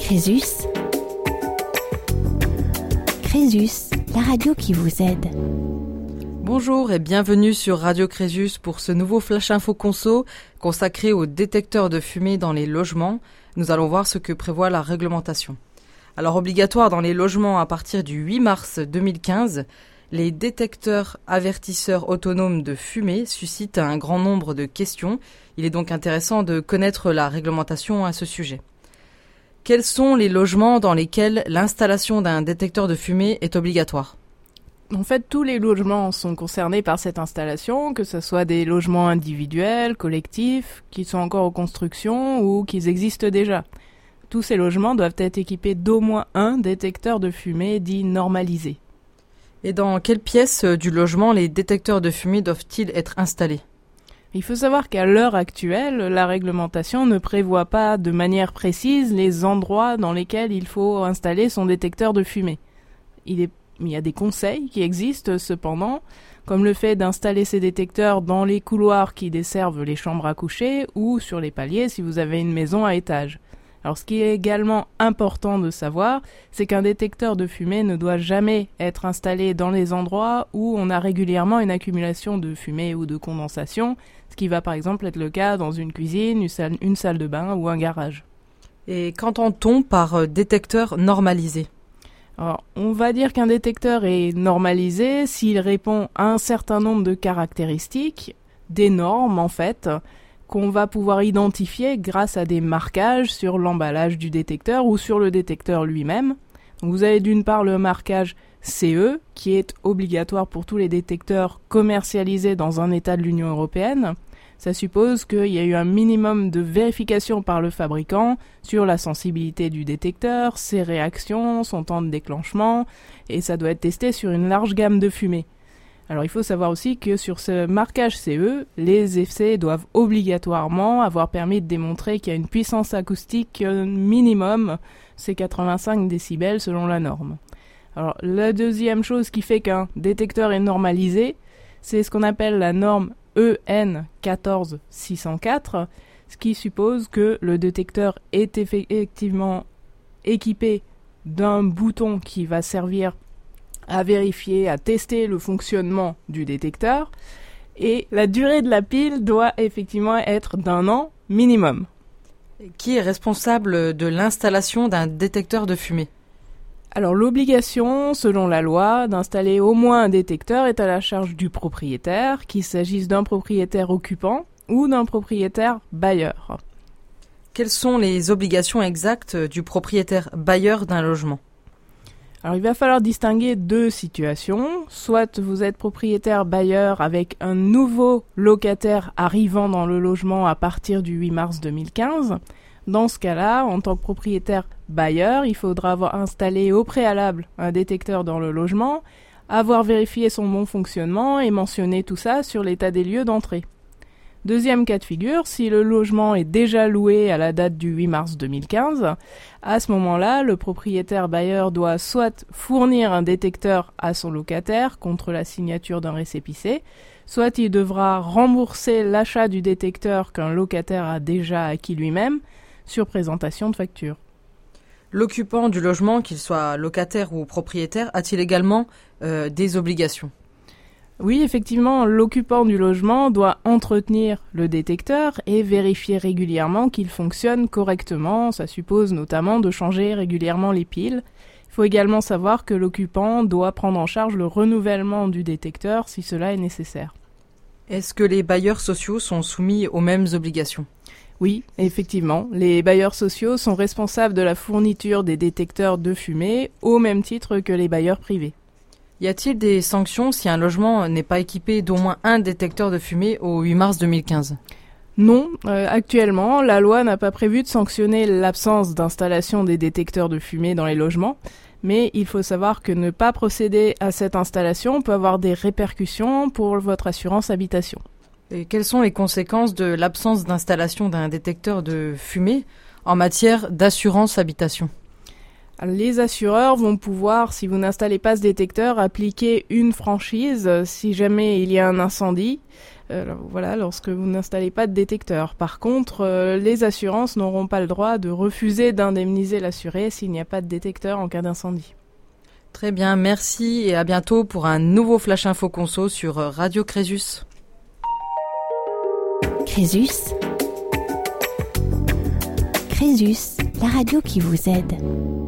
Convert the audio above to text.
Crésus. Crésus, la radio qui vous aide. Bonjour et bienvenue sur Radio Crésus pour ce nouveau Flash Info Conso consacré aux détecteurs de fumée dans les logements. Nous allons voir ce que prévoit la réglementation. Alors obligatoire dans les logements à partir du 8 mars 2015, les détecteurs avertisseurs autonomes de fumée suscitent un grand nombre de questions. Il est donc intéressant de connaître la réglementation à ce sujet. Quels sont les logements dans lesquels l'installation d'un détecteur de fumée est obligatoire? En fait, tous les logements sont concernés par cette installation, que ce soit des logements individuels, collectifs, qui sont encore en construction ou qui existent déjà. Tous ces logements doivent être équipés d'au moins un détecteur de fumée dit normalisé. Et dans quelles pièces du logement les détecteurs de fumée doivent-ils être installés? Il faut savoir qu'à l'heure actuelle, la réglementation ne prévoit pas de manière précise les endroits dans lesquels il faut installer son détecteur de fumée. Il, y a des conseils qui existent cependant, comme le fait d'installer ces détecteurs dans les couloirs qui desservent les chambres à coucher ou sur les paliers si vous avez une maison à étage. Alors ce qui est également important de savoir, c'est qu'un détecteur de fumée ne doit jamais être installé dans les endroits où on a régulièrement une accumulation de fumée ou de condensation, ce qui va par exemple être le cas dans une cuisine, une salle, de bain ou un garage. Et qu'entend-on par euh, détecteur normalisé? Alors, on va dire qu'un détecteur est normalisé s'il répond à un certain nombre de caractéristiques, des normes en fait, qu'on va pouvoir identifier grâce à des marquages sur l'emballage du détecteur ou sur le détecteur lui-même. Vous avez d'une part le marquage CE, qui est obligatoire pour tous les détecteurs commercialisés dans un État de l'Union européenne. Ça suppose qu'il y a eu un minimum de vérification par le fabricant sur la sensibilité du détecteur, ses réactions, son temps de déclenchement, et ça doit être testé sur une large gamme de fumées. Alors il faut savoir aussi que sur ce marquage CE, les essais doivent obligatoirement avoir permis de démontrer qu'il y a une puissance acoustique minimum, c'est 85 décibels selon la norme. Alors la deuxième chose qui fait qu'un détecteur est normalisé, c'est ce qu'on appelle la norme EN 14604, ce qui suppose que le détecteur est effectivement équipé d'un bouton qui va servir à vérifier, à tester le fonctionnement du détecteur. Et la durée de la pile doit effectivement être d'un an minimum. Qui est responsable de l'installation d'un détecteur de fumée? Alors l'obligation, selon la loi, d'installer au moins un détecteur est à la charge du propriétaire, qu'il s'agisse d'un propriétaire occupant ou d'un propriétaire bailleur. Quelles sont les obligations exactes du propriétaire bailleur d'un logement? Alors il va falloir distinguer deux situations. Soit vous êtes propriétaire bailleur avec un nouveau locataire arrivant dans le logement à partir du 8 mars 2015. Dans ce cas-là, en tant que propriétaire bailleur, il faudra avoir installé au préalable un détecteur dans le logement, avoir vérifié son bon fonctionnement et mentionner tout ça sur l'état des lieux d'entrée. Deuxième cas de figure, si le logement est déjà loué à la date du 8 mars 2015, à ce moment-là, le propriétaire bailleur doit soit fournir un détecteur à son locataire contre la signature d'un récépissé, soit il devra rembourser l'achat du détecteur qu'un locataire a déjà acquis lui-même sur présentation de facture. L'occupant du logement, qu'il soit locataire ou propriétaire, a-t-il également euh, des obligations? Oui, effectivement, l'occupant du logement doit entretenir le détecteur et vérifier régulièrement qu'il fonctionne correctement. Ça suppose notamment de changer régulièrement les piles. Il faut également savoir que l'occupant doit prendre en charge le renouvellement du détecteur si cela est nécessaire. Est-ce que les bailleurs sociaux sont soumis aux mêmes obligations? Oui, effectivement, les bailleurs sociaux sont responsables de la fourniture des détecteurs de fumée au même titre que les bailleurs privés. Y a-t-il des sanctions si un logement n'est pas équipé d'au moins un détecteur de fumée au 8 mars 2015 non, euh, actuellement, la loi n'a pas prévu de sanctionner l'absence d'installation des détecteurs de fumée dans les logements, mais il faut savoir que ne pas procéder à cette installation peut avoir des répercussions pour votre assurance habitation. Et quelles sont les conséquences de l'absence d'installation d'un détecteur de fumée en matière d'assurance habitation? Les assureurs vont pouvoir, si vous n'installez pas ce détecteur, appliquer une franchise euh, si jamais il y a un incendie. Euh, voilà, lorsque vous n'installez pas de détecteur. Par contre, euh, les assurances n'auront pas le droit de refuser d'indemniser l'assuré s'il n'y a pas de détecteur en cas d'incendie. Très bien, merci et à bientôt pour un nouveau Flash Info Conso sur Radio Crésus. Crésus. Crésus, la radio qui vous aide.